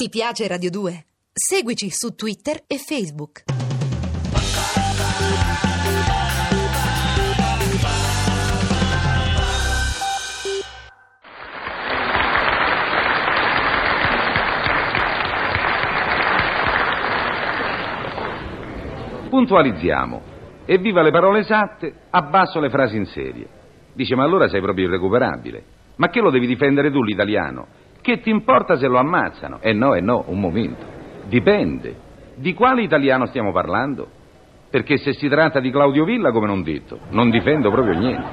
Ti piace Radio 2? Seguici su Twitter e Facebook. Puntualizziamo. Evviva le parole esatte, abbasso le frasi in serie. Dice, ma allora sei proprio irrecuperabile. Ma che lo devi difendere tu l'italiano? Che ti importa se lo ammazzano? Eh no, eh no, un momento. Dipende. Di quale italiano stiamo parlando? Perché se si tratta di Claudio Villa, come non detto, non difendo proprio niente.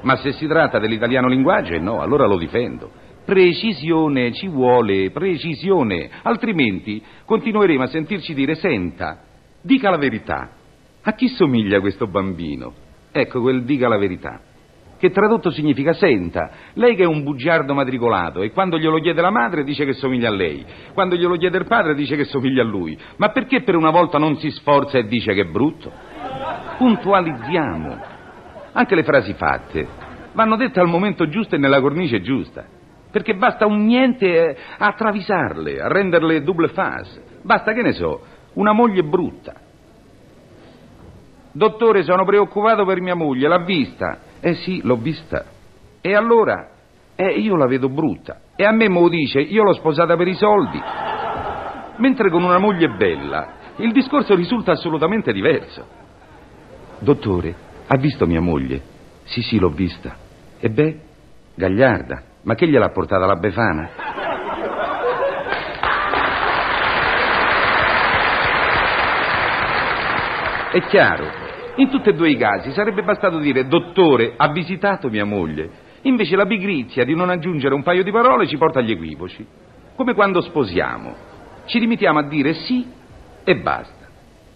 Ma se si tratta dell'italiano linguaggio, eh no, allora lo difendo. Precisione, ci vuole precisione, altrimenti continueremo a sentirci dire senta, dica la verità. A chi somiglia questo bambino? Ecco quel dica la verità che tradotto significa senta, lei che è un bugiardo matricolato e quando glielo chiede la madre dice che somiglia a lei, quando glielo chiede il padre dice che somiglia a lui, ma perché per una volta non si sforza e dice che è brutto? Puntualizziamo. Anche le frasi fatte vanno dette al momento giusto e nella cornice giusta, perché basta un niente a travisarle, a renderle double face, basta che ne so, una moglie brutta. Dottore, sono preoccupato per mia moglie, l'ha vista? Eh sì, l'ho vista. E allora? Eh, io la vedo brutta. E a me lo dice, io l'ho sposata per i soldi. Mentre con una moglie bella il discorso risulta assolutamente diverso. Dottore, ha visto mia moglie? Sì, sì, l'ho vista. E beh, gagliarda. Ma che gliel'ha portata la Befana? È chiaro, in tutti e due i casi sarebbe bastato dire dottore, ha visitato mia moglie. Invece la pigrizia di non aggiungere un paio di parole ci porta agli equivoci. Come quando sposiamo. Ci limitiamo a dire sì e basta.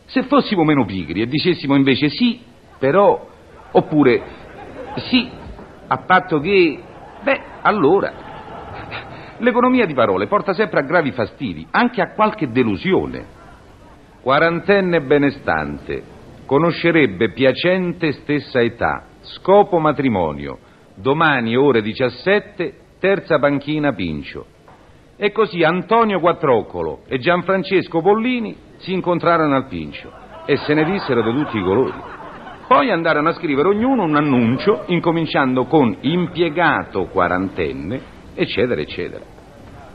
Se fossimo meno pigri e dicessimo invece sì, però, oppure sì, a patto che, beh, allora. L'economia di parole porta sempre a gravi fastidi, anche a qualche delusione. Quarantenne benestante, conoscerebbe piacente stessa età, scopo matrimonio, domani ore 17, terza panchina Pincio. E così Antonio Quattroccolo e Gianfrancesco Pollini si incontrarono al Pincio e se ne dissero di tutti i colori. Poi andarono a scrivere ognuno un annuncio, incominciando con impiegato quarantenne, eccetera, eccetera.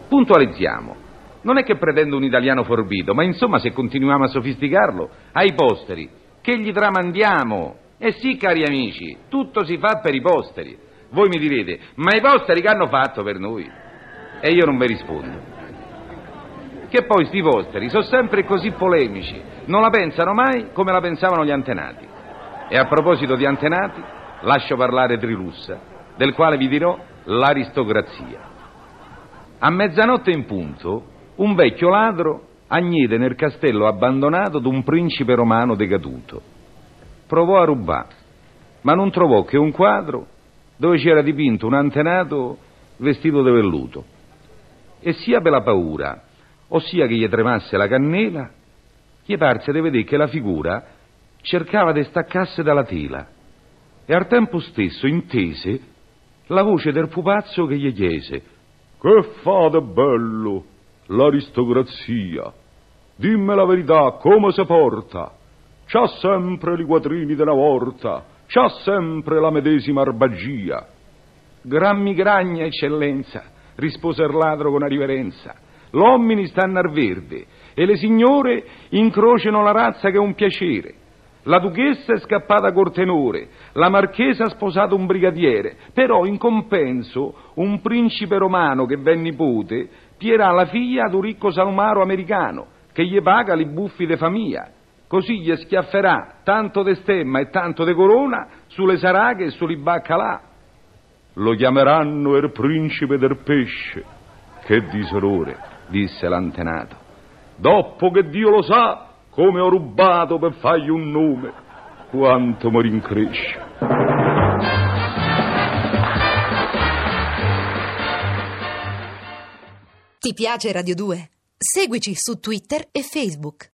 Puntualizziamo. Non è che pretendo un italiano forbito, ma insomma se continuiamo a sofisticarlo, ai posteri, che gli tramandiamo? Eh sì, cari amici, tutto si fa per i posteri. Voi mi direte, ma i posteri che hanno fatto per noi? E io non vi rispondo. Che poi sti posteri sono sempre così polemici, non la pensano mai come la pensavano gli antenati. E a proposito di antenati, lascio parlare Trilussa, del quale vi dirò l'aristocrazia. A mezzanotte in punto, un vecchio ladro agnete nel castello abbandonato d'un principe romano decaduto. Provò a rubare, ma non trovò che un quadro dove c'era dipinto un antenato vestito di velluto. E sia per la paura, ossia che gli tremasse la cannella, gli parse di vedere che la figura cercava di staccarsi dalla tela e al tempo stesso intese la voce del pupazzo che gli chiese «Che fate bello?» L'aristocrazia. Dimmi la verità, come si porta? C'ha sempre i quattrini della volta, c'ha sempre la medesima arbagia. Gran migragna, eccellenza, rispose il ladro con riverenza. L'uomini stanno al verde e le signore incrociano la razza che è un piacere. La duchessa è scappata col tenore, la marchesa ha sposato un brigadiere, però in compenso un principe romano che venne nipote Pierà la figlia ad un ricco salumaro americano che gli paga li buffi de famiglia. Così gli schiafferà tanto de stemma e tanto de corona sulle saraghe e sugli baccalà. Lo chiameranno il principe del pesce. Che disorore, disse l'antenato. Dopo che Dio lo sa come ho rubato per fargli un nome, quanto mi rincresce. Ti piace Radio 2? Seguici su Twitter e Facebook.